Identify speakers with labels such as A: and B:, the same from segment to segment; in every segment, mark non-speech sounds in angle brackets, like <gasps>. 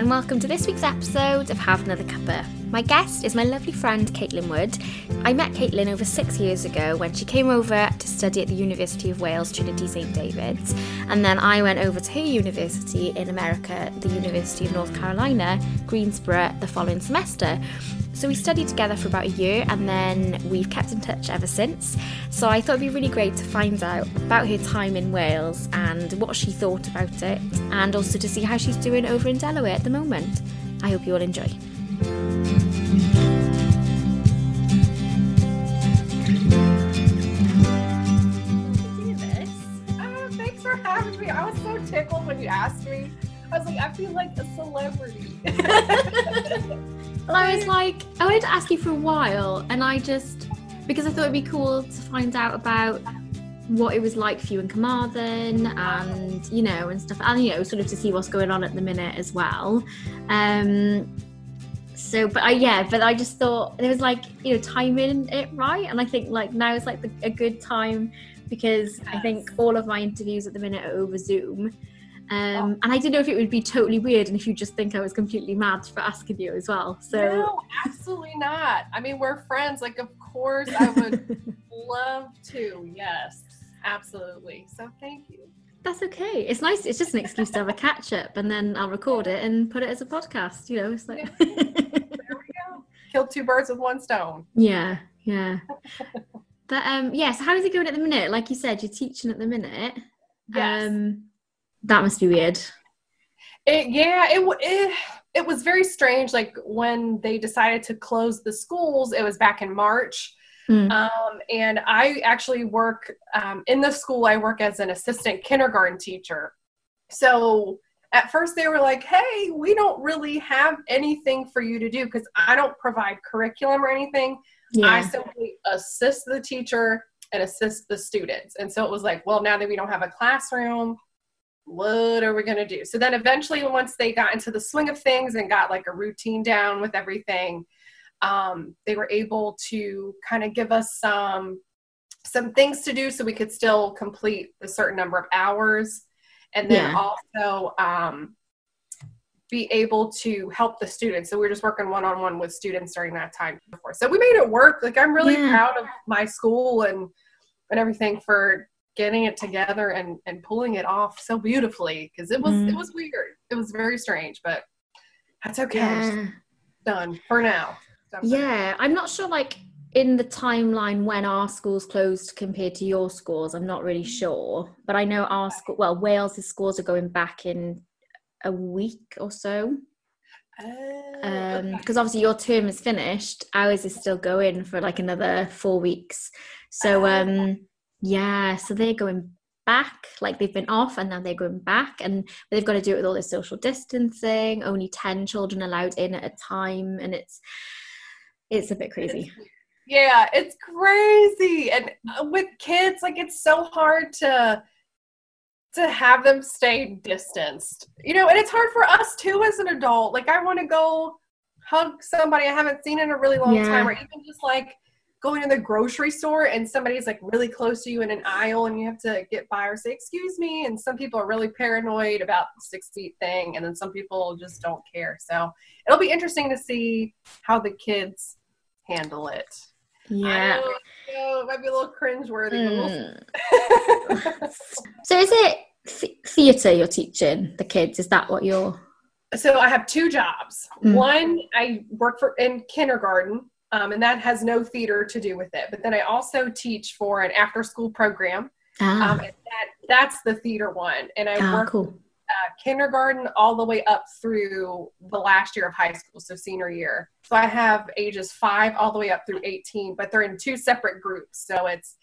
A: And welcome to this week's episode of Have Another Cuppa. My guest is my lovely friend Caitlin Wood. I met Caitlin over six years ago when she came over to study at the University of Wales, Trinity St David's, and then I went over to her university in America, the University of North Carolina, Greensboro, the following semester. So we studied together for about a year and then we've kept in touch ever since. So I thought it'd be really great to find out about her time in Wales and what she thought about it, and also to see how she's doing over in Delaware at the moment. I hope you all enjoy.
B: Oh, thanks for having me. I was so tickled when you asked me. I was like, I feel like a celebrity.
A: Well, I was like, I wanted to ask you for a while, and I just because I thought it'd be cool to find out about what it was like for you in Carmarthen, and you know, and stuff, and you know, sort of to see what's going on at the minute as well. Um, so, but I yeah, but I just thought there was like you know timing it right, and I think like now is like the, a good time because I think all of my interviews at the minute are over Zoom. Um, and I didn't know if it would be totally weird and if you just think I was completely mad for asking you as well. So
B: no, absolutely not. I mean, we're friends. Like, of course, I would <laughs> love to. Yes, absolutely. So, thank you.
A: That's okay. It's nice. It's just an excuse to have a catch up, and then I'll record it and put it as a podcast. You know, it's like
B: There we go. Killed two birds with one stone.
A: yeah, yeah. But um, yeah. So how is it going at the minute? Like you said, you're teaching at the minute.
B: Yes.
A: Um, that must be weird.
B: It, yeah, it, it it was very strange. Like when they decided to close the schools, it was back in March.
A: Mm.
B: Um, and I actually work um, in the school. I work as an assistant kindergarten teacher. So at first they were like, "Hey, we don't really have anything for you to do because I don't provide curriculum or anything. I simply assist the teacher and assist the students." And so it was like, "Well, now that we don't have a classroom." what are we going to do? So then eventually, once they got into the swing of things and got like a routine down with everything, um, they were able to kind of give us some some things to do so we could still complete a certain number of hours and then
A: Yeah.
B: also um, be able to help the students so we are just working one-on-one with students during that time before so we made it work like i'm really
A: Yeah.
B: proud of my school and and everything for getting it together and and pulling it off so beautifully because it was
A: Mm.
B: it was weird it was very strange but that's okay
A: Yeah.
B: done for now Done for now.
A: Yeah, I'm not sure like in the timeline when our schools closed compared to your schools. I'm not really sure, but I know our school. Well, Wales' schools are going back in a week or so.
B: Oh,
A: Um,
B: okay.
A: because obviously your term is finished, ours is still going for like another four weeks. So
B: Ah.
A: um, yeah, so they're going back. Like they've been off and now they're going back, and they've got to do it with all this social distancing. Only ten children allowed in at a time, and it's it's a bit crazy.
B: Yeah, it's crazy. And uh, with kids, like it's so hard to to have them stay distanced. You know, and it's hard for us too as an adult. Like I want to go hug somebody I haven't seen in a really long
A: Yeah.
B: time or even just like going to the grocery store and somebody's like really close to you in an aisle and you have to get by or say excuse me and some people are really paranoid about the six feet thing and then some people just don't care so it'll be interesting to see how the kids handle it
A: Yeah.
B: I don't know, it might be a little cringeworthy. but we'll
A: Mm. <laughs> So is it th- theatre you're teaching the kids? Is that what you're?
B: so I have two jobs.
A: Mm.
B: One, I work for in kindergarten, um, and that has no theater to do with it. But then I also teach for an after-school program.
A: Ah,
B: Um, and that that's the theater one, and I
A: ah,
B: work
A: cool.
B: Uh, kindergarten all the way up through the last year of high school, so senior year. So I have ages five all the way up through 18, but they're in two separate groups. So it's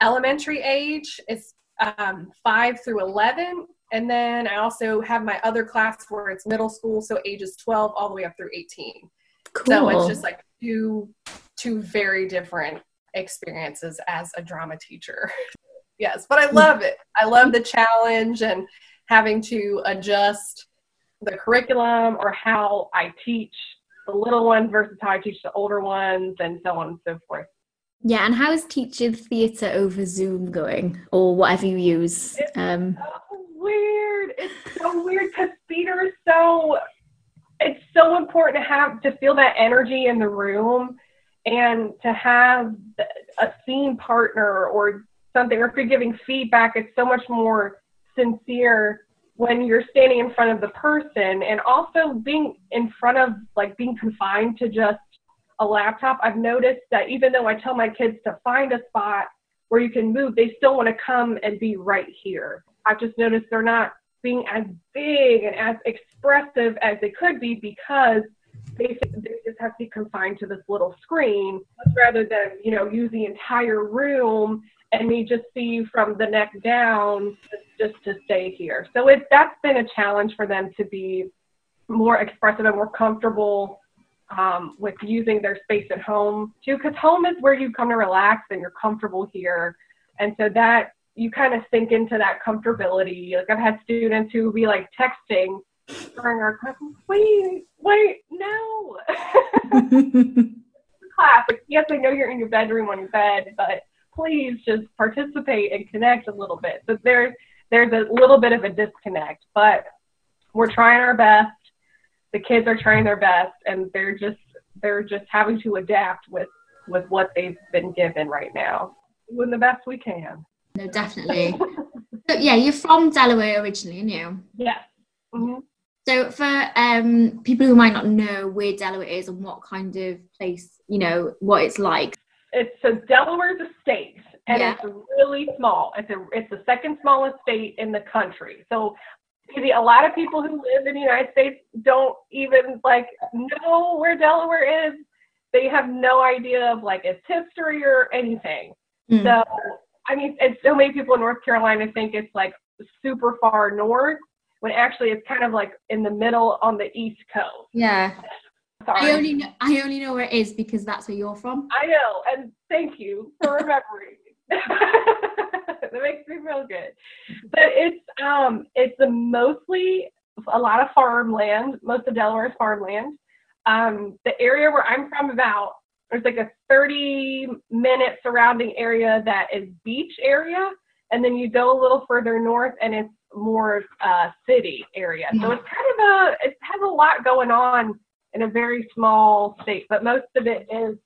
B: elementary age, it's um, five through 11. And then I also have my other class where it's middle school, so ages 12 all the way up through 18.
A: Cool.
B: So it's just like two two very different experiences as a drama teacher. <laughs> yes, but I love it. I love the challenge and having to adjust the curriculum or how I teach the little ones versus how I teach the older ones and so on and so forth.
A: Yeah, and how is teaching theatre over Zoom going, or whatever you use? Um,
B: so weird. It's so weird because theater is so it's so important to have to feel that energy in the room and to have a scene partner or something or if you're giving feedback it's so much more sincere when you're standing in front of the person and also being in front of like being confined to just a laptop. I've noticed that even though i tell my kids to find a spot where you can move they still want to come and be right here. I've just noticed they're not being as big and as expressive as they could be because they, they just have to be confined to this little screen rather than you know use the entire room and me just see you from the neck down just, just to stay here so it that's been a challenge for them to be more expressive and more comfortable um, with using their space at home too because home is where you come to relax and you're comfortable here and so that you kind of sink into that comfortability. Like I've had students who be like texting during our class, wait, wait, no. <laughs> <laughs> class, like, yes, I know you're in your bedroom on your bed, but please just participate and connect a little bit. So there's there's a little bit of a disconnect, but we're trying our best. The kids are trying their best, and they're just they're just having to adapt with with what they've been given right now, doing the best we can.
A: No, definitely. so, yeah, you're from Delaware originally, aren't you?
B: Yeah. Mm-hmm.
A: So for um, people who might not know where Delaware is and what kind of place, you know, what it's like.
B: It's so Delaware's a state, and yeah. it's really small. It's a it's the second smallest state in the country. So a lot of people who live in the United States don't even like know where Delaware is. They have no idea of like its history or anything. Mm. So I mean, and so many people in North Carolina think it's like super far north, when actually it's kind of like in the middle on the east coast.
A: Yeah. Sorry. I only know I only know where it is because that's where you're from.
B: I know, and thank you for remembering. <laughs> that makes me feel good. But it's um it's a mostly a lot of farmland. Most of Delaware is farmland. Um, the area where I'm from, about there's like a 30 minute surrounding area that is beach area and then you go a little further north and it's more uh, city area so it's kind of a it has a lot going on in a very small state but most of it is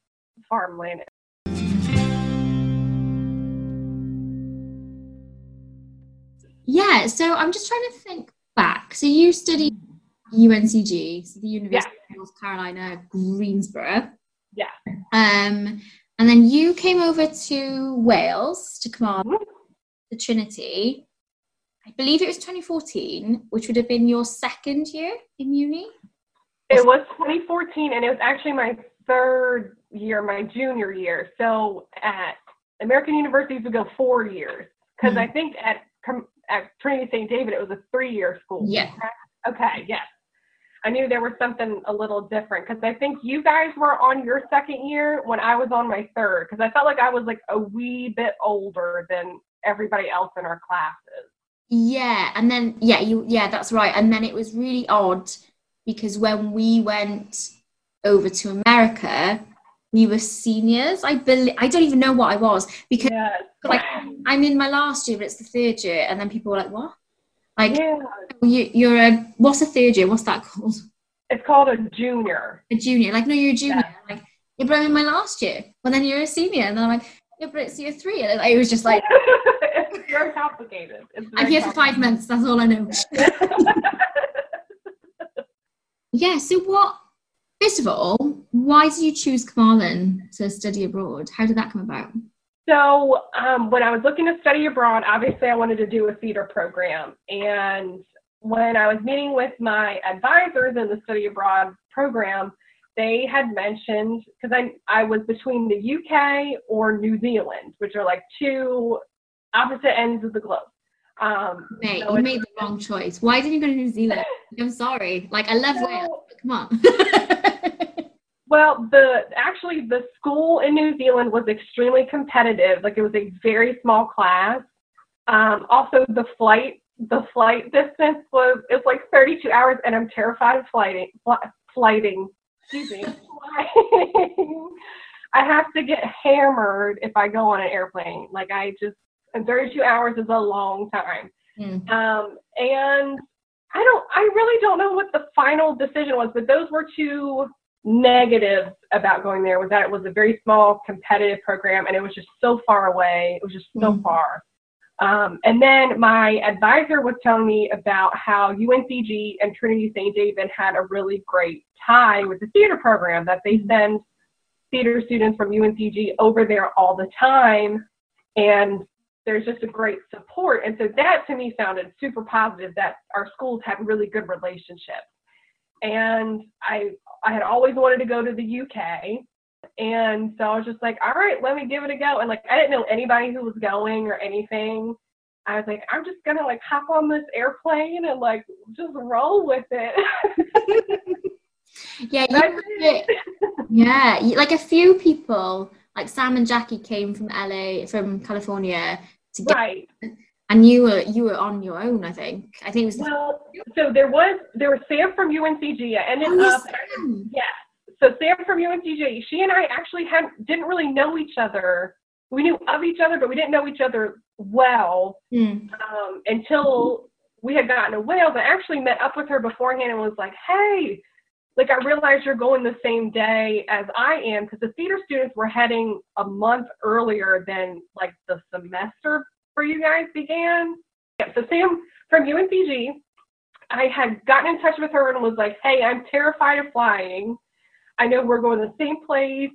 B: farmland
A: yeah so i'm just trying to think back so you studied uncg so the university yeah. of north carolina greensboro
B: yeah.
A: Um, and then you came over to Wales to come on mm-hmm. the Trinity. I believe it was 2014, which would have been your second year in uni.
B: It was 2014, and it was actually my third year, my junior year. So at American universities, we go four years because mm-hmm. I think at at Trinity St. David, it was a three-year school.
A: Yeah.
B: Okay. Yes. I knew there was something a little different because I think you guys were on your second year when I was on my third because I felt like I was like a wee bit older than everybody else in our classes.
A: Yeah, and then yeah, you yeah, that's right. And then it was really odd because when we went over to America, we were seniors. I believe I don't even know what I was because yes. like I'm in my last year, but it's the third year, and then people were like, "What?" Like yeah. Oh, you, you're a what's a third year? What's that called?
B: It's called a junior.
A: A junior. Like no, you're a junior. Yeah. Like yeah, but I'm in my last year. Well, then you're a senior, and then I'm like, yeah, but it's year three. And it was just like <laughs>
B: it's very complicated. It's
A: very I'm here for five months. That's all I know. <laughs> yeah. So what? First of all, why did you choose Carmarthen to study abroad? How did that come about?
B: So um, when I was looking to study abroad, obviously I wanted to do a theater program. And when I was meeting with my advisors in the study abroad program, they had mentioned because I I was between the UK or New Zealand, which are like two opposite ends of the globe. Um,
A: Mate, so you made the wrong choice. Why didn't you go to New Zealand? I'm sorry. Like I love Wales. Come on. <laughs>
B: Well, the actually the school in New Zealand was extremely competitive. Like it was a very small class. Um, also, the flight the flight distance was it was like 32 hours, and I'm terrified of flighting. Fl- flighting. Excuse me. flying. <laughs> I have to get hammered if I go on an airplane. Like I just and 32 hours is a long time. Mm. Um, and I don't I really don't know what the final decision was, but those were two negatives about going there was that it was a very small competitive program and it was just so far away. It was just so
A: Mhm.
B: far. Um, and then my advisor was telling me about how UNCG and Trinity St. David had a really great tie with the theater program, that they send theater students from UNCG over there all the time. And there's just a great support. And so that to me sounded super positive that our schools have really good relationships. And I I had always wanted to go to the UK. And so I was just like, all right, let me give it a go. And like I didn't know anybody who was going or anything. I was like, I'm just gonna like hop on this airplane and like just roll with it. <laughs>
A: Yeah, you
B: it.
A: Yeah, like a few people, like Sam and Jackie, came from LA, from California, to get,
B: right.
A: and you were you were on your own. I think. I think it was.
B: Well, so there was there was Sam from UNCG. I ended
A: Oh, yes,
B: up
A: Sam.
B: yeah. So Sam from UNCG, she and I actually had didn't really know each other. We knew of each other, but we didn't know each other well
A: Mm.
B: um, until we had gotten to Wales. I actually met up with her beforehand and was like, "Hey, like I realized you're going the same day as I am because the theater students were heading a month earlier than like the semester for you guys began." Yeah, so Sam from UNCG, I had gotten in touch with her and was like, "Hey, I'm terrified of flying. I know we're going the same place."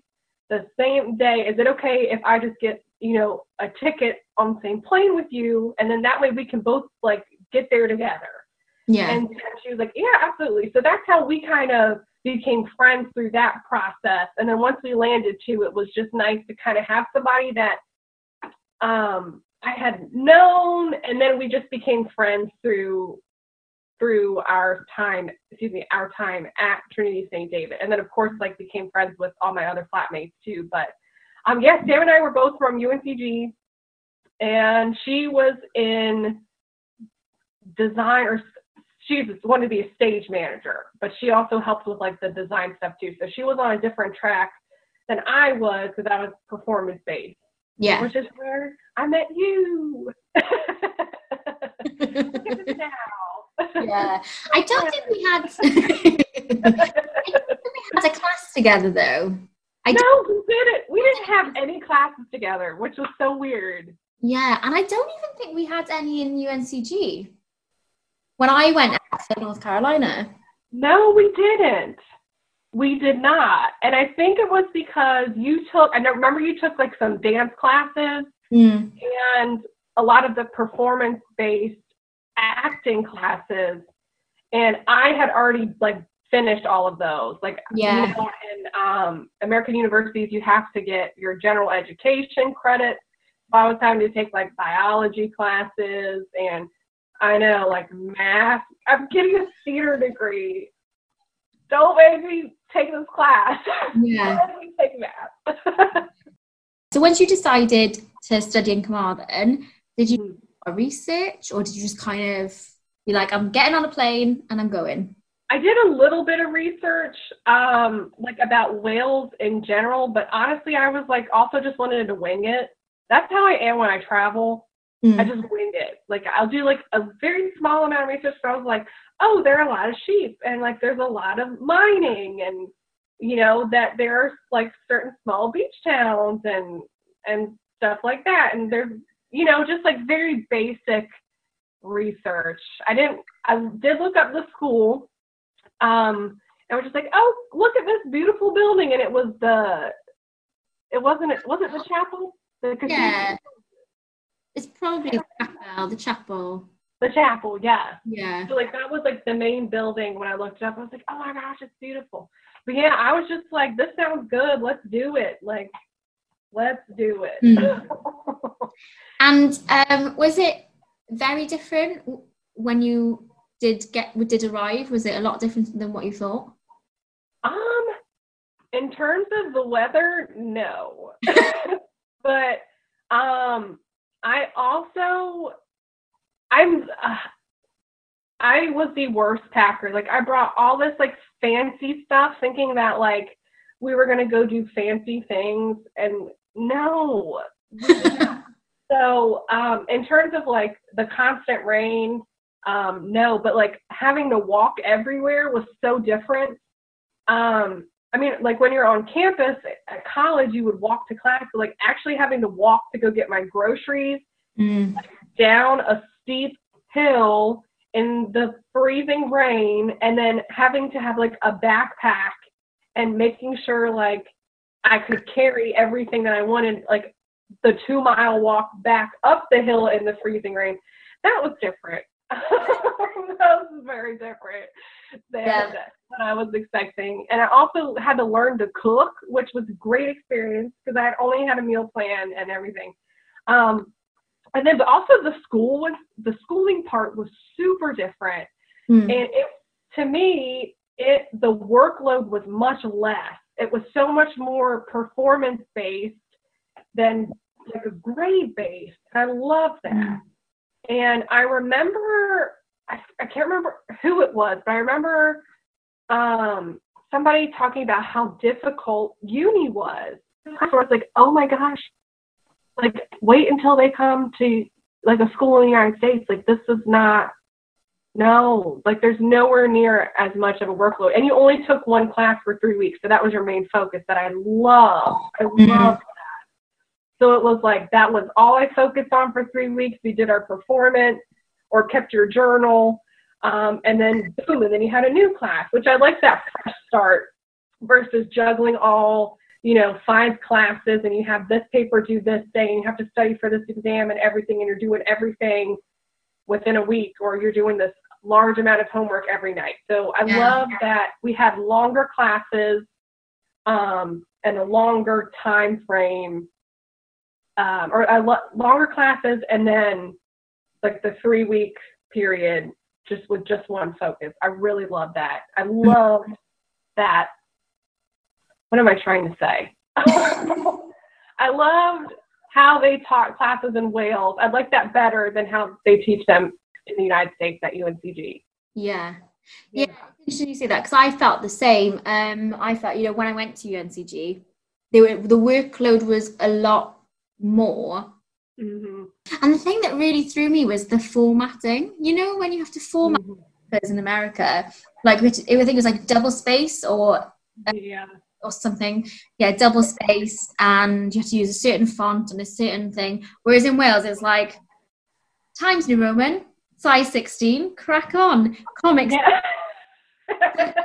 B: the same day. Is it okay if I just get, you know, a ticket on the same plane with you? And then that way we can both like get there together.
A: Yeah.
B: And she was like, yeah, absolutely. So that's how we kind of became friends through that process. And then once we landed too, it was just nice to kind of have somebody that um, I had known, and then we just became friends through through our time, excuse me, our time at Trinity St. David. And then of course like became friends with all my other flatmates too. But um yes, Sam and I were both from UNCG and she was in design or she wanted to be a stage manager, but she also helped with like the design stuff too. So she was on a different track than I was because I was performance based,
A: yeah.
B: which is where I met you. <laughs> Look at this now.
A: yeah. I don't think we had. <laughs> I don't think we had a class together though. I
B: no, we didn't. We didn't have any classes together, which was so weird.
A: Yeah, and I don't even think we had any in UNCG when I went out to North Carolina.
B: No, we didn't. We did not. And I think it was because you took, I remember you took like some dance classes
A: Mm.
B: and a lot of the performance based acting classes. And I had already like finished all of those. Like,
A: Yeah.
B: you know, in um, American universities, you have to get your general education credit. So I was having to take like biology classes and I know like math. I'm getting a theater degree. Don't make me take this class. <laughs>
A: Yeah.
B: Don't make me take math. <laughs>
A: So once you decided to study in Carmarthen, did you
B: Mhm.
A: do a research or did you just kind of be like, I'm getting on a plane and I'm going?
B: I did a little bit of research, um, like about Wales in general, but honestly, I was like also just wanted to wing it. That's how I am when I travel.
A: Mm.
B: I just winged it. Like I'll do like a very small amount of research, but I was like, oh, there are a lot of sheep, and like there's a lot of mining, and you know that there are like certain small beach towns and and stuff like that, and there's you know just like very basic research. I didn't. I did look up the school, um, and was just like, oh, look at this beautiful building, and it was the. It wasn't. It wasn't the chapel. The cathedral?
A: Yeah. It's probably the chapel, the chapel.
B: The chapel, yeah.
A: Yeah.
B: So like that was like the main building when I looked it up. I was like, oh my gosh, it's beautiful. But yeah, I was just like, this sounds good. Let's do it. Like, let's do it.
A: Mm. <laughs> And um, was it very different when you did get we did arrive? Was it a lot different than what you thought?
B: um, in terms of the weather, no. <laughs> but um, I also, I'm. Uh, I was the worst packer. Like I brought all this like fancy stuff thinking that like we were gonna go do fancy things and no. we did not. so um in terms of like the constant rain, um, no, but like having to walk everywhere was so different. Um, I mean, like when you're on campus at college, you would walk to class, but like actually having to walk to go get my groceries
A: Mm.
B: down a steep hill in the freezing rain and then having to have like a backpack and making sure like I could carry everything that I wanted, like the two mile walk back up the hill in the freezing rain. That was different. <laughs> that was very different than
A: Yeah.
B: what I was expecting. And I also had to learn to cook, which was a great experience because I had only had a meal plan and everything. Um, and then, but also the school was the schooling part was super different,
A: Mm.
B: and it to me it the workload was much less. It was so much more performance based than like a grade based. I love that.
A: Mm.
B: And I remember, I, I can't remember who it was, but I remember um, somebody talking about how difficult uni was. So I was like, oh my gosh, like wait until they come to like a school in the United States. Like this is not, no, like there's nowhere near as much of a workload. And you only took one class for three weeks, so that was your main focus that I love. I
A: Mhm.
B: love. So it was like that was all I focused on for three weeks. We did our performance or kept your journal. Um, and then boom, and then you had a new class, which I like that fresh start versus juggling all, you know, five classes and you have this paper due this day and you have to study for this exam and everything and you're doing everything within a week or you're doing this large amount of homework every night. So I
A: Yeah.
B: love that we had longer classes um, and a longer time frame um, or lo- longer classes and then like the three week period just with just one focus. I really love that. I love that. What am I trying to say? <laughs> I loved how they taught classes in Wales. I like that better than how they teach them in the United States at UNCG.
A: Yeah. Yeah, interesting you say that because I felt the same. Um, I felt, you know, when I went to UNCG, they were the workload was a lot more.
B: Mm-hmm.
A: And the thing that really threw me was the formatting. You know, when you have to format papers in America, like which, I think it was like double space or
B: Yeah.
A: or something. Yeah, double space, and you have to use a certain font and a certain thing. Whereas in Wales, it's like Times New Roman, size 16, crack on. Comic
B: Sans, yeah. <laughs>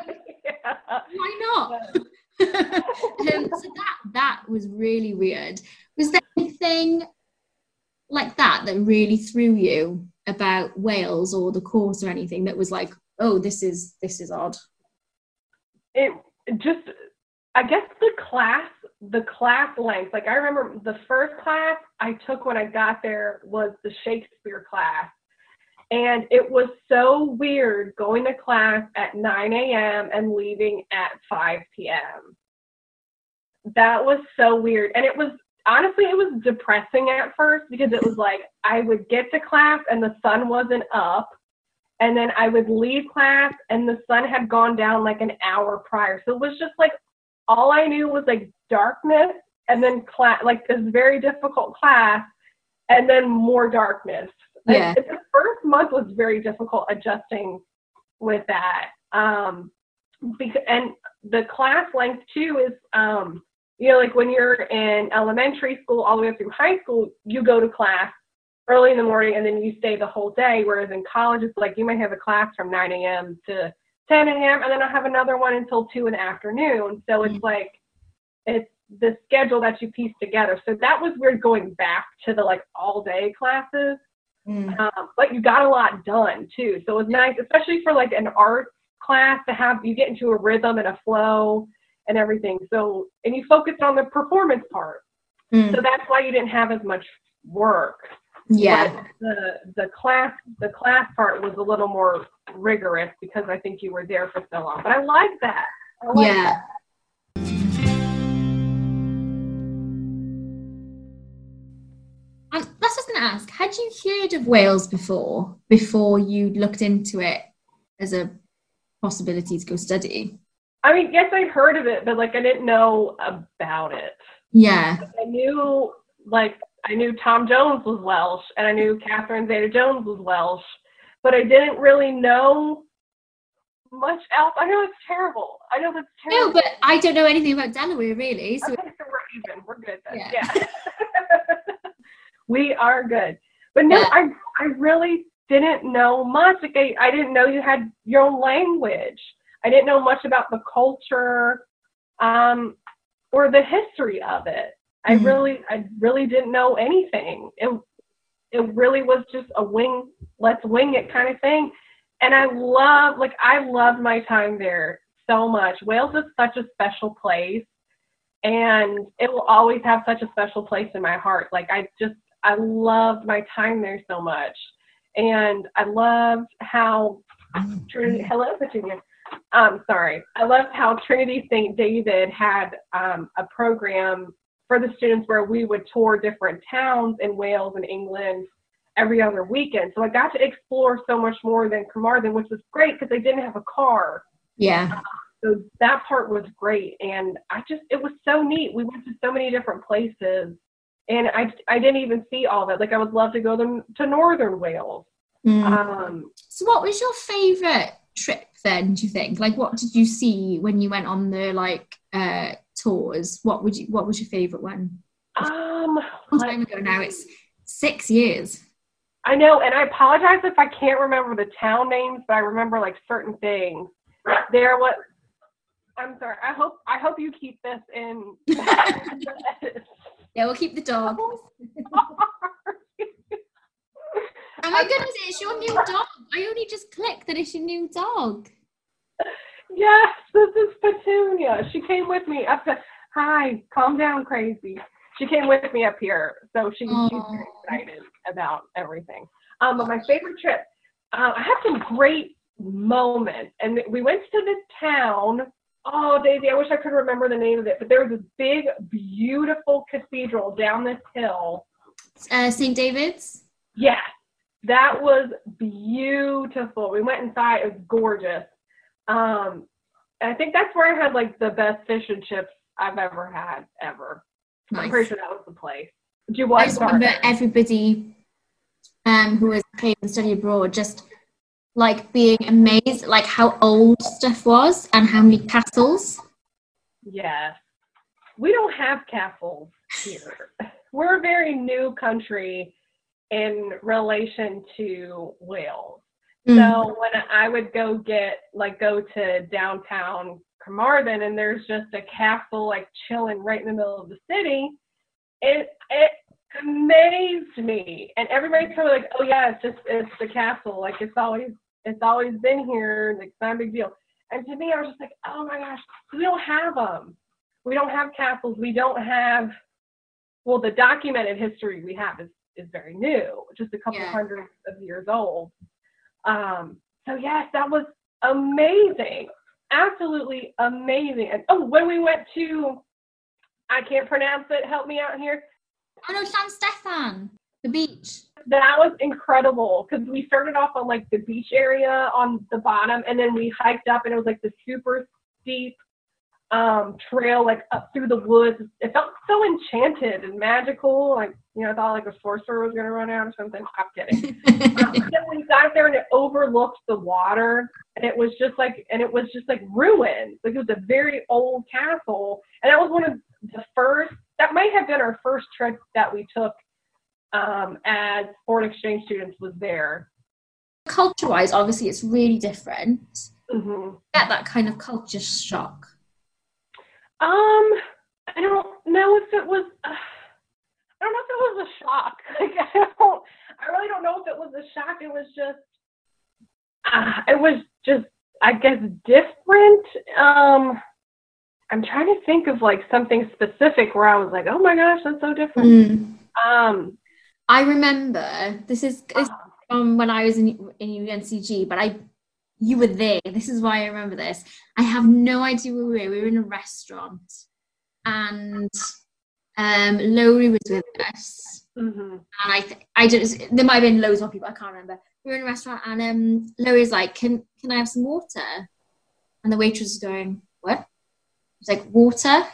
A: why not? <laughs> um, so that that was really weird. Was there anything like that that really threw you about Wales or the course or anything that was like, oh, this is this is odd?
B: it just i guess the class the class length. Like i remember the first class i took when i got there was the shakespeare class. And it was so weird going to class at 9 a.m and leaving at 5 p.m that was so weird. And it was honestly it was depressing at first because it was like i would get to class and the sun wasn't up and then I would leave class and the sun had gone down like an hour prior. So it was just like all I knew was like darkness and then class like this very difficult class and then more darkness. And
A: Yeah.
B: the first month was very difficult adjusting with that. Um because, and the class length too is um you know like when you're in elementary school all the way up through high school you go to class early in the morning and then you stay the whole day. Whereas in college, it's like you might have a class from 9 a.m. to 10 a.m. and then I'll have another one until 2 in the afternoon. So it's
A: Mhm.
B: like, it's the schedule that you piece together. So that was weird going back to the like all day classes.
A: Mm.
B: Um, but you got a lot done too. So it was nice, especially for like an art class to have you get into a rhythm and a flow and everything. So, and you focused on the performance part.
A: Mm.
B: So that's why you didn't have as much work.
A: Yeah.
B: But the the class the class part was a little more rigorous because I think you were there for so long. But I like that. I like
A: Yeah. And that's just going to ask, had you heard of Wales before, before you looked into it as a possibility to go study?
B: I mean, yes, I heard of it, but like I didn't know about it.
A: Yeah.
B: I knew like I knew Tom Jones was Welsh, and I knew Catherine Zeta-Jones was Welsh, but I didn't really know much else. I know it's terrible. I know that's terrible.
A: No, but I don't know anything about Delaware really. So
B: okay, so we're even. We're good then.
A: Yeah.
B: Yeah. <laughs> we are good. But no,
A: Yeah.
B: I I really didn't know much. Like I, I didn't know you had your own language. I didn't know much about the culture, um, or the history of it. I
A: Mhm.
B: really I really didn't know anything. It it really was just a wing let's wing it kind of thing. And I love like I loved my time there so much. Wales is such a special place and it will always have such a special place in my heart. Like I just I loved my time there so much. And I loved how Trinity hello Petunia. Um sorry. I loved how Trinity St. David had um, a program for the students where we would tour different towns in Wales and England every other weekend. So I got to explore so much more than Carmarthen, which was great because they didn't have a car.
A: yeah.
B: So that part was great. And I just, it was so neat. We went to so many different places. And I, I didn't even see all that. Like I would love to go to, to Northern Wales.
A: Mm.
B: Um,
A: So, what was your favorite trip then? Do you think? Like, what did you see when you went on the like uh, tours? What would you? What was your favorite one?
B: um,
A: A long time ago now. It's six years.
B: I know, and I apologize if I can't remember the town names, but I remember like certain things. There was. I'm sorry. I hope I hope you keep this in. <laughs>
A: Yeah, we'll keep the dog. <laughs> <laughs> Oh my goodness, it's your new dog. I only just clicked that it's your new dog.
B: yes, this is Petunia. She came with me up to. Hi, calm down, crazy. She came with me up here, so she, she's very excited about everything. Um, but my favorite trip, uh, I have some great moments, and we went to this town. Oh, Daisy, I wish I could remember the name of it, but there was this big, beautiful cathedral down this hill.
A: Uh, St. David's.
B: Yes, that was beautiful. We went inside; it was gorgeous. Um, I think that's where I had like the best fish and chips I've ever had ever. I'm pretty sure that was the place. Do you
A: I just remember everybody um, who was came and study abroad just like being amazed, like how old stuff was and how many castles.
B: Yes. We don't have castles here. <laughs> We're a very new country in relation to Wales.
A: Mm.
B: So when I would go get like go to downtown Carmarthen and there's just a castle like chilling right in the middle of the city, it it amazed me. And everybody's kind of like, oh yeah, it's just it's the castle. Like it's always it's always been here. Like it's not a big deal. And to me, I was just like, oh my gosh, we don't have them. We don't have castles. We don't have. Well, the documented history we have is is very new, just a couple
A: Yeah.
B: hundred of years old. Um, so yes, that was amazing, absolutely amazing. And oh, when we went to, I can't pronounce it. Help me out here.
A: Oh no, Llansteffan, the beach.
B: That was incredible because we started off on like the beach area on the bottom, and then we hiked up, and it was like the super steep um trail like up through the woods. It felt so enchanted and magical. Like you know, I thought like a sorcerer was gonna run out or something. I'm kidding. <laughs> Um, then we got there and it overlooked the water and it was just like and it was just like ruins like it was a very old castle and that was one of the first that might have been our first trip that we took um, as foreign exchange students was there
A: Culture wise, obviously, it's really different.
B: hmm
A: Get that kind of culture shock.
B: Um i don't know if it was uh, <sighs> i don't know if it was a shock. <laughs> Like i don't i really don't know if it was a shock. It was just uh, it was just i guess different. Um i'm trying to think of like something specific where i was like oh my gosh that's so different.
A: Mm.
B: um
A: I remember this is this
B: uh,
A: from when I was in in UNCG, but I you were there. This is why I remember this. I have no idea where we were. We were in a restaurant, and um, Lowry was with us.
B: mhm.
A: and I th- I just there might have been loads of people I can't remember. We were in a restaurant and um Lori's like, Can can I have some water? And the waitress was going, What? It's like water.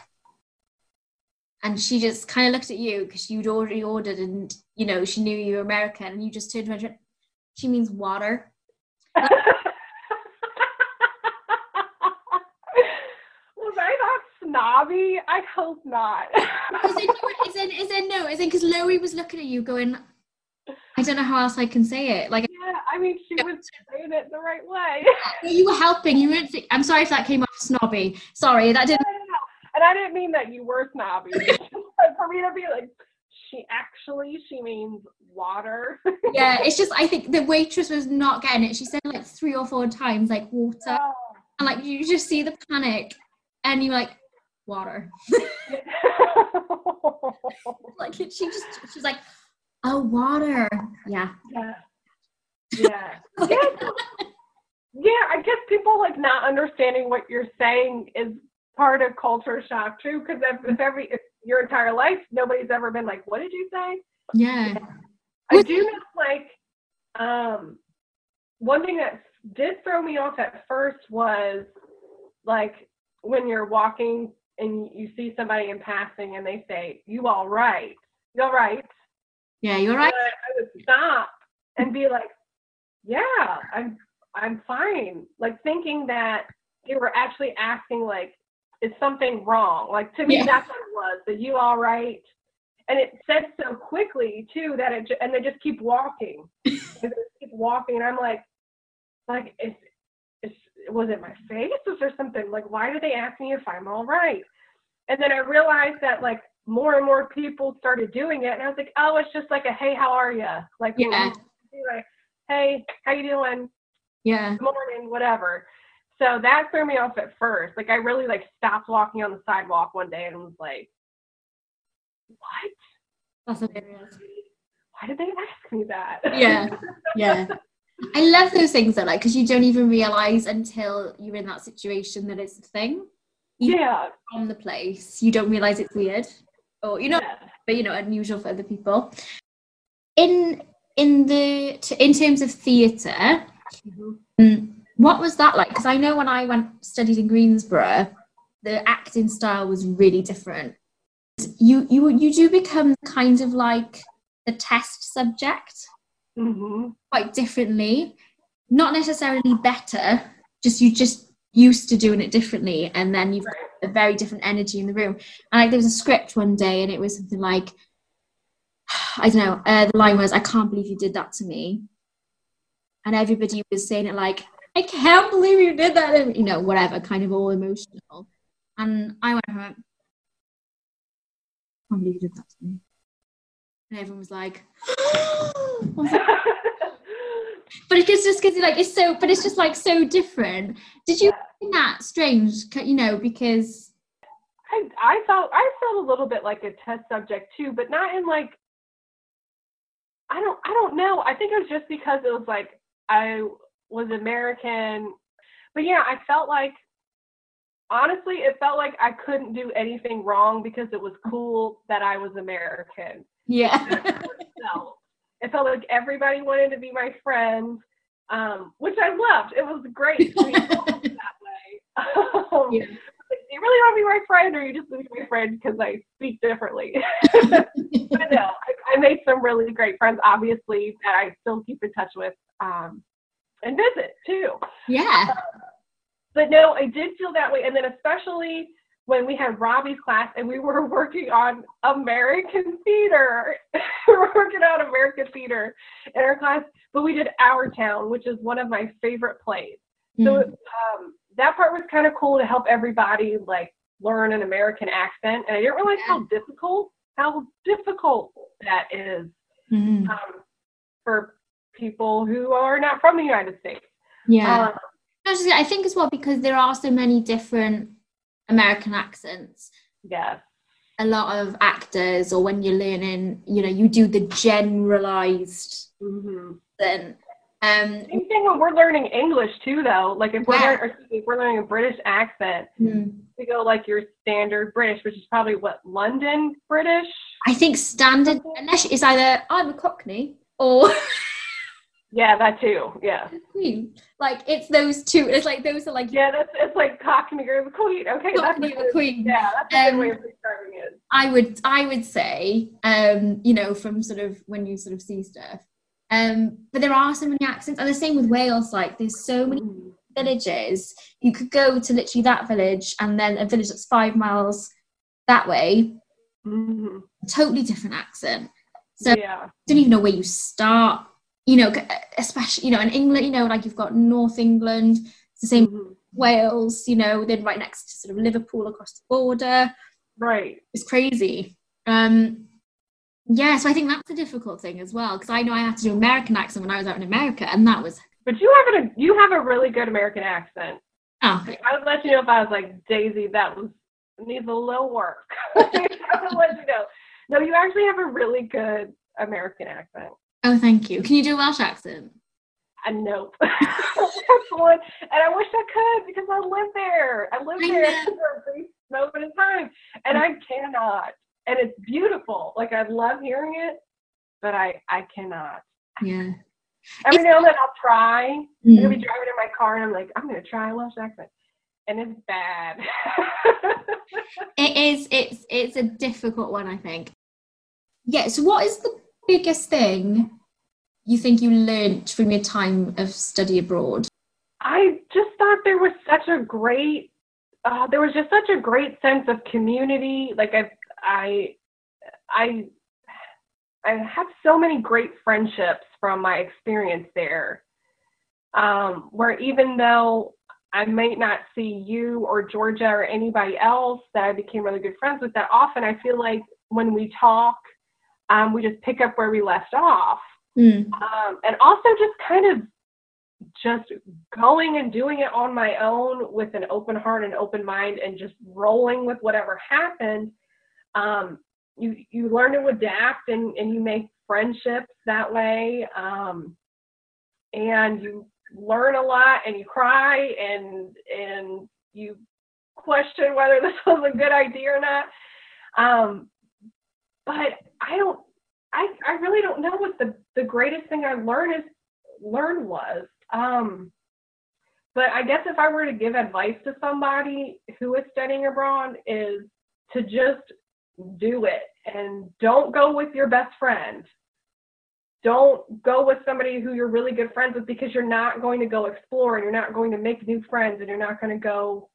A: And she just kind of looked at you because you'd already ordered and you know she knew you were American and you just turned to her and went, She means water. <laughs>
B: Was I not snobby? I hope not.
A: Is in, is in, is in no, is in because Loie was looking at you going, I don't know how else I can say it. Like
B: yeah, I mean, she was saying it the right way.
A: you were helping. You weren't. Th- I'm sorry if that came off snobby. Sorry, that didn't.
B: And I didn't mean that you were snobby. For me to be like, she actually, she means water.
A: yeah, it's just I think the waitress was not getting it. She said like three or four times like water, oh. and like you just see the panic, and you're like water. <laughs> like she just she's like, oh water, yeah,
B: yeah, yeah, <laughs> yeah. yeah. I guess people like not understanding what you're saying is part of culture shock too. Because if, if every if your entire life nobody's ever been like, what did you say?
A: Yeah.
B: I do know like um one thing that did throw me off at first was like when you're walking and you see somebody in passing and they say, You all right? You all right?
A: Yeah, you're right.
B: I would stop and be like, Yeah, I'm I'm fine. Like thinking that they were actually asking like, is something wrong? Like to me yeah. that's what it was. Are you all right? And it said so quickly too that it and they just keep walking. <laughs> they keep walking and I'm like like it's was it my face? Was there something like why did they ask me if I'm all right? And then I realized that like more and more people started doing it, and I was like, oh, it's just like a hey, how are you? Like,
A: yeah.
B: like hey, how you doing?
A: Yeah.
B: Good morning, whatever. So that threw me off at first. Like I really like stopped walking on the sidewalk one day and was like, what?
A: That's hilarious.
B: Why did they ask me that?
A: Yeah. Yeah. <laughs> I love those things that like because you don't even realize until you're in that situation that it's a thing.
B: You yeah.
A: From the place, you don't realize it's weird, or you know, yeah. but you know, unusual for other people. In in the in terms of theater mm-hmm. Um, what was that like? Because I know when I went studied in greensboro the acting style was really different. You you you do become kind of like the test subject
B: mm-hmm.
A: quite differently. Not necessarily better, just you just used to doing it differently, and then you've got a very different energy in the room. And like there was a script one day, and it was something like, I don't know. Uh, the line was, "I can't believe you did that to me," and everybody was saying it like, "I can't believe you did that," and you know, whatever, kind of all emotional. And I went home. I can't believe you did that to me. And everyone was like, <gasps> was like but it's just because like it's so but it's just like so different did you find that strange you know because
B: I, I felt I felt a little bit like a test subject too, but not in like I don't I don't know. I think it was just because it was like I was American. But yeah, I felt like honestly, it felt like I couldn't do anything wrong because it was cool that I was American.
A: Yeah.
B: it felt like everybody wanted to be my friend, um, which I loved. It was great to be <laughs> that way. Um, yeah. Do you really want to be my friend, or you just want to be my friend because I speak differently? <laughs> but no, I, I, made some really great friends, obviously, that I still keep in touch with um, and visit too.
A: Yeah. Uh,
B: but no, I did feel that way, and then especially when we had Robbie's class and we were working on American theater. <laughs> we were working on American theater in our class, but we did Our Town, which is one of my favorite plays. Mm. So um, that part was kind of cool to help everybody like learn an American accent, and I didn't realize how difficult how difficult that is
A: mm.
B: um, for people who are not from the United States.
A: Yeah. Um, I think as well because there are so many different American accents.
B: Yeah.
A: A lot of actors, or when you're learning, you know, you do the generalized.
B: Mm-hmm.
A: Then, um,
B: same thing when we're learning English too, though. Like if we're yeah. learning, if we're learning a British accent,
A: mm.
B: we go like your standard British, which is probably what London British.
A: I think standard, unless it's either I'm a Cockney or <laughs>
B: Yeah, that too. Yeah.
A: Queen. Like it's those two. It's like those are like
B: Yeah, that's it's like Cockney or the Queen. Okay,
A: Cockney
B: that's
A: the Queen.
B: Yeah, that's a um, good way of describing
A: it. I would I would say, um, you know, from sort of when you sort of see stuff, Um, but there are so many accents, and the same with Wales. Like, there's so many
B: Mm.
A: villages. You could go to literally that village, and then a village that's five miles that way,
B: Mhm.
A: totally different accent. So
B: yeah.
A: don't even know where you start. You know, especially you know in England, you know, like you've got North England, it's the same
B: Mhm.
A: Wales. You know, then right next to sort of Liverpool across the border.
B: Right.
A: It's crazy. Um, yeah, so I think that's a difficult thing as well because I know I had to do American accent when I was out in America, and that was
B: But you have a you have a really good American accent.
A: oh
B: I would let you know if I was like Daisy, that was needs a little work. <laughs> I would let you know. No, you actually have a really good American accent.
A: Oh thank you. Can you do a Welsh accent?
B: Nope. That's <laughs> one. And I wish I could because I live there. I live
A: I
B: there
A: know.
B: for a brief moment of time. And I cannot. And it's beautiful. Like I love hearing it, but I I cannot.
A: Yeah.
B: Every now and then I'll try. I'm
A: Mm.
B: gonna be driving in my car and I'm like, I'm gonna try a Welsh accent. And it's bad. <laughs>
A: It is. It's it's a difficult one, I think. Yeah. So, what is the biggest thing you think you learnt from your time of study abroad?
B: I just thought there was such a great, uh, there was just such a great sense of community. Like I, I, I, I have so many great friendships from my experience there. Um, where even though I might not see you or Georgia or anybody else that I became really good friends with that often, I feel like when we talk, um, we just pick up where we left off.
A: Mm.
B: um, and also just kind of just going and doing it on my own with an open heart and open mind and just rolling with whatever happened. Um, you you learn to adapt and, and you make friendships that way. Um, and you learn a lot and you cry and and you question whether <laughs> this was a good idea or not. Um, but i don't I, I really don't know what the, the greatest thing I learned is learned was. Um, but I guess if I were to give advice to somebody who is studying abroad is to just do it and don't go with your best friend. Don't go with somebody who you're really good friends with because you're not going to go explore and you're not going to make new friends and you're not going to go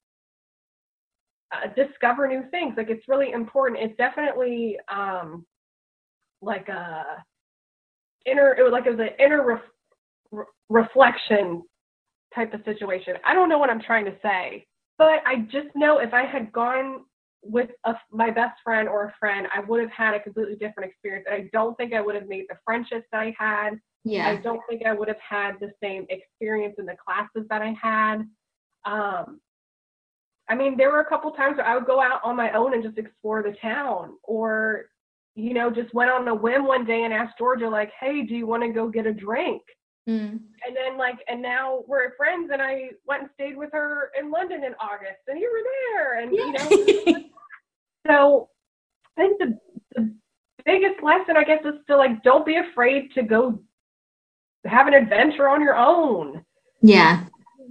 B: uh, discover new things. Like it's really important. It's definitely um, like a inner it was like it was an inner ref, re- reflection type of situation i don't know what i'm trying to say but i just know if i had gone with a, my best friend or a friend i would have had a completely different experience and i don't think i would have made the friendships that i had
A: Yeah.
B: i don't think i would have had the same experience in the classes that i had um, i mean there were a couple times where i would go out on my own and just explore the town or you know, just went on a whim one day and asked Georgia, like, hey, do you want to go get a drink?
A: Mm.
B: And then, like, and now we're friends, and I went and stayed with her in London in August, and you were there, and, you know, <laughs> so I think the, the biggest lesson, I guess, is to, like, don't be afraid to go have an adventure on your own.
A: yeah.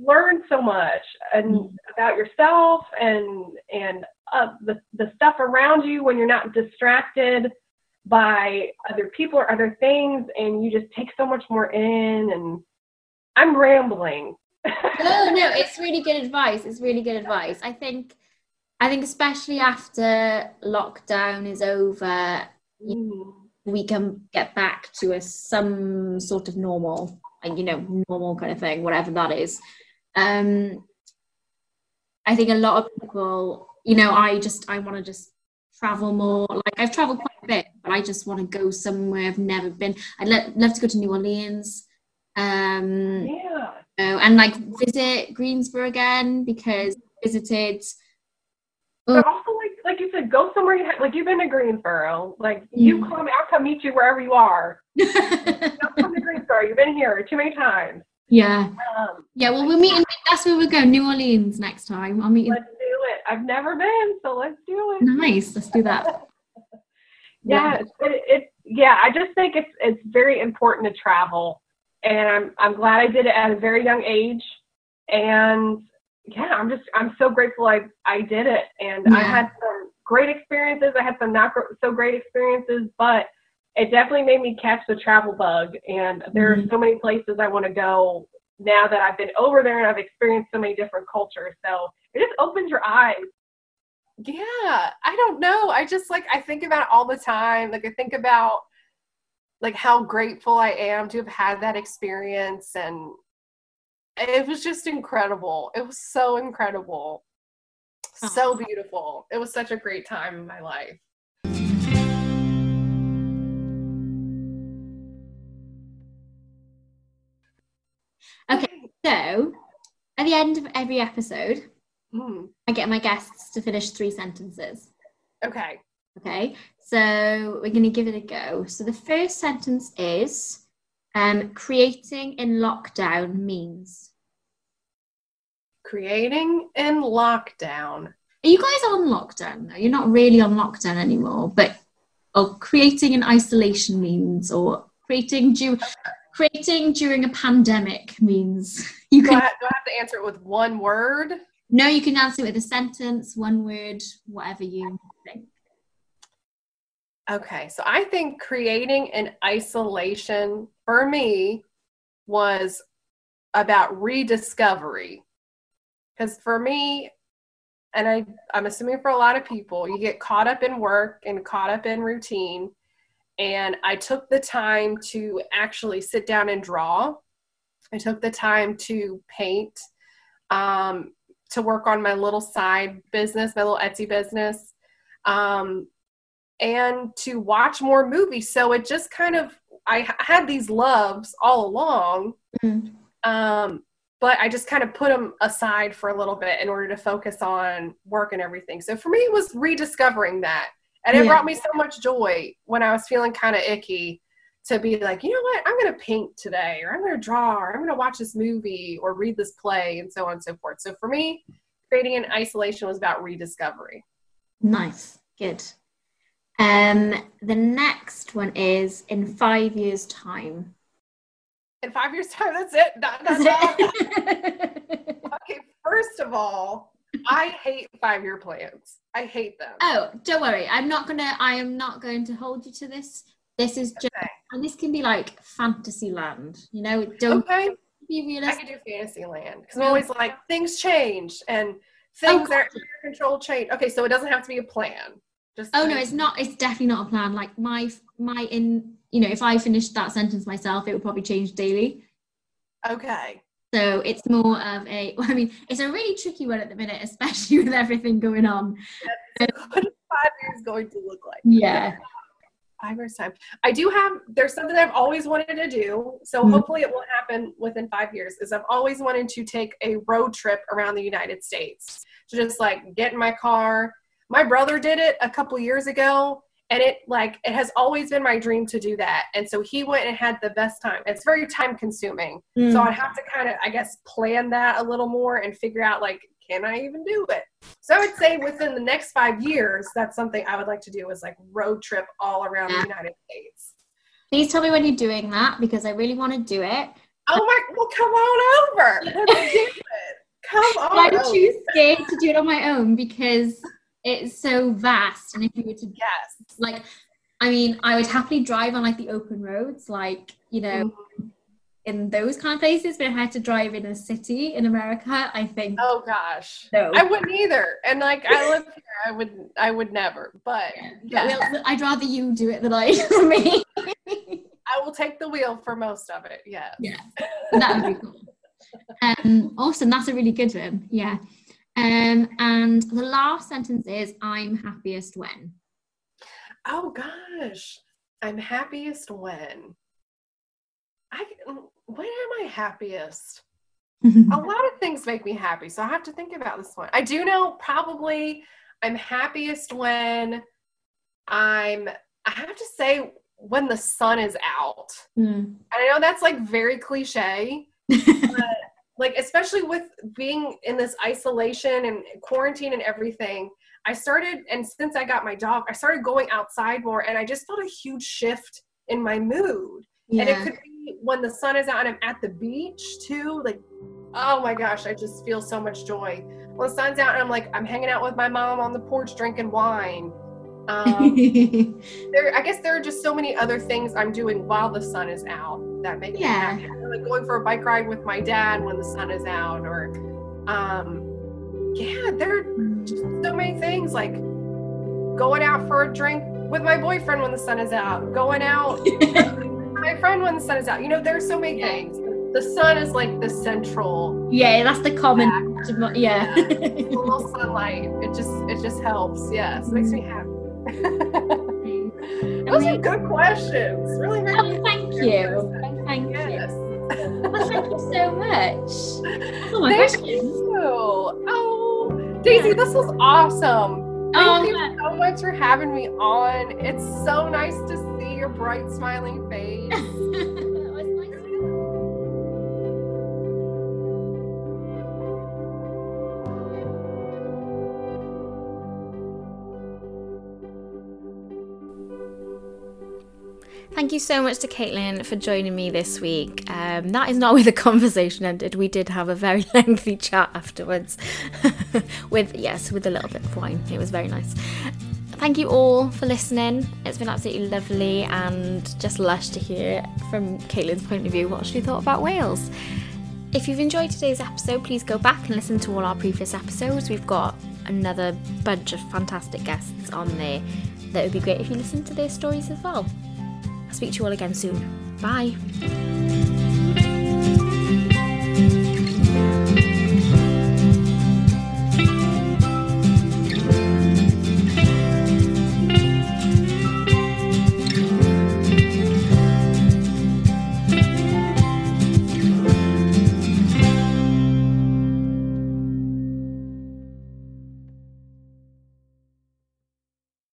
B: Learn so much and about yourself and and uh, the the stuff around you when you're not distracted by other people or other things, and you just take so much more in. And I'm rambling.
A: no, no, it's really good advice. It's really good advice. I think, I think especially after lockdown is over,
B: Mm.
A: we can get back to a some sort of normal, you know, normal kind of thing, whatever that is. Um, I think a lot of people, you know, I just I want to just travel more. Like I've traveled quite a bit, but I just want to go somewhere I've never been. I'd lo- love to go to New Orleans. Um,
B: Yeah.
A: And like visit Greensboro again because I visited.
B: But also, like like you said, go somewhere you ha- like you've been to Greensboro. Like you
A: Mm.
B: come, I'll come meet you wherever you are. <laughs> Don't come to Greensboro. You've been here too many times.
A: Yeah,
B: Um,
A: yeah. Well, we're meeting. That's where we're going. New Orleans next time. I'll meet you.
B: let's do it. I've never been, so let's do it.
A: Nice. Let's do that. <laughs>
B: yeah, it, it, yeah. I just think it's it's very important to travel, and I'm I'm glad I did it at a very young age, and yeah, I'm just I'm so grateful I I did it, and I had some great experiences. I had some not so great experiences, but it definitely made me catch the travel bug. And there
A: Mhm.
B: are so many places I want to go now that I've been over there and I've experienced so many different cultures. So it just opens your eyes. Yeah, I don't know. I just like I think about it all the time. Like I think about like how grateful I am to have had that experience and it was just incredible. It was so incredible. So beautiful. It was such a great time in my life.
A: Okay, so, at the end of every episode,
B: Mm,
A: I get my guests to finish three sentences.
B: okay.
A: Okay, so we're going to give it a go. So, the first sentence is um, creating in lockdown means.
B: Creating in lockdown.
A: Are you guys on lockdown? though? You're not really on lockdown anymore, but or creating in isolation means, or creating du- creating during a pandemic means. <laughs> You
B: Do I,
A: can
B: do I have to answer it with one word?
A: no, you can answer it with a sentence, one word, whatever you think.
B: Okay, so I think creating an isolation for me was about rediscovery. Because for me, and I, I'm assuming for a lot of people, you get caught up in work and caught up in routine. And I took the time to actually sit down and draw. I took the time to paint, um, to work on my little side business, my little Etsy business. Um, and to watch more movies. So it just kind of, I had these loves all along,
A: Mm.
B: um, but I just kind of put them aside for a little bit in order to focus on work and everything. So for me, it was rediscovering that, and it
A: Yeah.
B: brought me so much joy when I was feeling kind of icky to be like, you know what, I'm going to paint today, or I'm going to draw, or I'm going to watch this movie, or read this play, and so on and so forth. So for me, creating in isolation was about rediscovery.
A: Nice, good. Um, the next one is in five years' time.
B: In five years' time, that's it. Dot, dot, dot. Okay, first of all, I hate five year plans. I hate them.
A: oh, don't worry. I'm not gonna. I am not going to hold you to this. This is just,
B: Okay.
A: and this can be like fantasy land. You know, don't
B: Okay,
A: be realistic.
B: I can do Fantasyland because I'm always like things change and oh, things that are under control change. Okay, so it doesn't have to be a plan. Just
A: Oh no, it's not. It's definitely not a plan. Like my my in. You know, if I finished that sentence myself, it would probably change daily.
B: okay.
A: So it's more of a. <laughs> I mean, it's a really tricky one at the minute, especially <laughs> with everything going on.
B: What is five years going to look like?
A: Yeah.
B: Five years time. I do have. There's something I've always wanted to do. So
A: Mhm.
B: hopefully it will happen within five years. Is I've always wanted to take a road trip around the United States. To just like get in my car. My brother did it a couple years ago, and it like it has always been my dream to do that. And so he went and had the best time. It's very time consuming. So
A: Mm.
B: I'd have to kind of, I guess, plan that a little more and figure out like, can I even do it? So I would say within the next five years, that's something I would like to do is like road trip all around
A: Yeah.
B: the United States.
A: Please tell me when you're doing that because I really want to do it.
B: Oh my, well, come on over. Let's do it. Come on.
A: I'm too scared to do it on my own because it's so vast. And if you were to
B: guess,
A: like, I mean, I would happily drive on like the open roads, like you know,
B: Mhm.
A: in those kind of places. But if I had to drive in a city in America, I think
B: Oh gosh.
A: no.
B: I wouldn't either. And like I live <laughs> here, I would I would never. But yeah,
A: Well, I'd rather you do it than I <laughs> for me.
B: I will take the wheel for most of it. Yeah. Yeah.
A: that would be cool. <laughs> Um, awesome. That's a really good one. Yeah. Um, and the last sentence is I'm happiest when.
B: Oh gosh. I'm happiest when. I when am I happiest? A <laughs> lot of things make me happy, so I have to think about this one. I do know probably I'm happiest when I'm I have to say when the sun is out.
A: Mm.
B: I know that's like very cliche, <laughs> like especially with being in this isolation and quarantine and everything i started and since i got my dog i started going outside more and i just felt a huge shift in my mood. And it could be when the sun is out and i'm at the beach too like oh my gosh i just feel so much joy. When the sun's out and i'm like i'm hanging out with my mom on the porch drinking wine Um, <laughs> there, I guess there are just so many other things I'm doing while the sun is out that make
A: Yeah.
B: me happy. Like going for a bike ride with my dad when the sun is out, or um, yeah, there are just so many things like going out for a drink with my boyfriend when the sun is out, going out <laughs> with my friend when the sun is out. You know, there's so many
A: Yeah.
B: things. The sun is like the central
A: yeah, that's the common. <laughs> Yeah.
B: a little sunlight. It just it just helps. Yes, it makes me happy. Those are good questions. Really oh, me
A: Oh, thank you. Thank you. Well, thank you so much. All my
B: Thank
A: questions.
B: you. Oh, Daisy, this was awesome. Thank
A: Oh,
B: you so much for having me on. It's so nice to see your bright, smiling face. <laughs>
A: Thank you so much to Caitlin for joining me this week. Um, that is not <laughs> where the conversation ended. We did have a very <laughs> lengthy chat afterwards, <laughs> with yes, with a little bit of wine. It was very nice. Thank you all for listening. It's been absolutely lovely and just lush to hear from Caitlin's point of view what she thought about Wales. If you've enjoyed today's episode, please go back and listen to all our previous episodes. We've got another bunch of fantastic guests on there that would be great if you listened to their stories as well. Speak to you all again soon. Bye.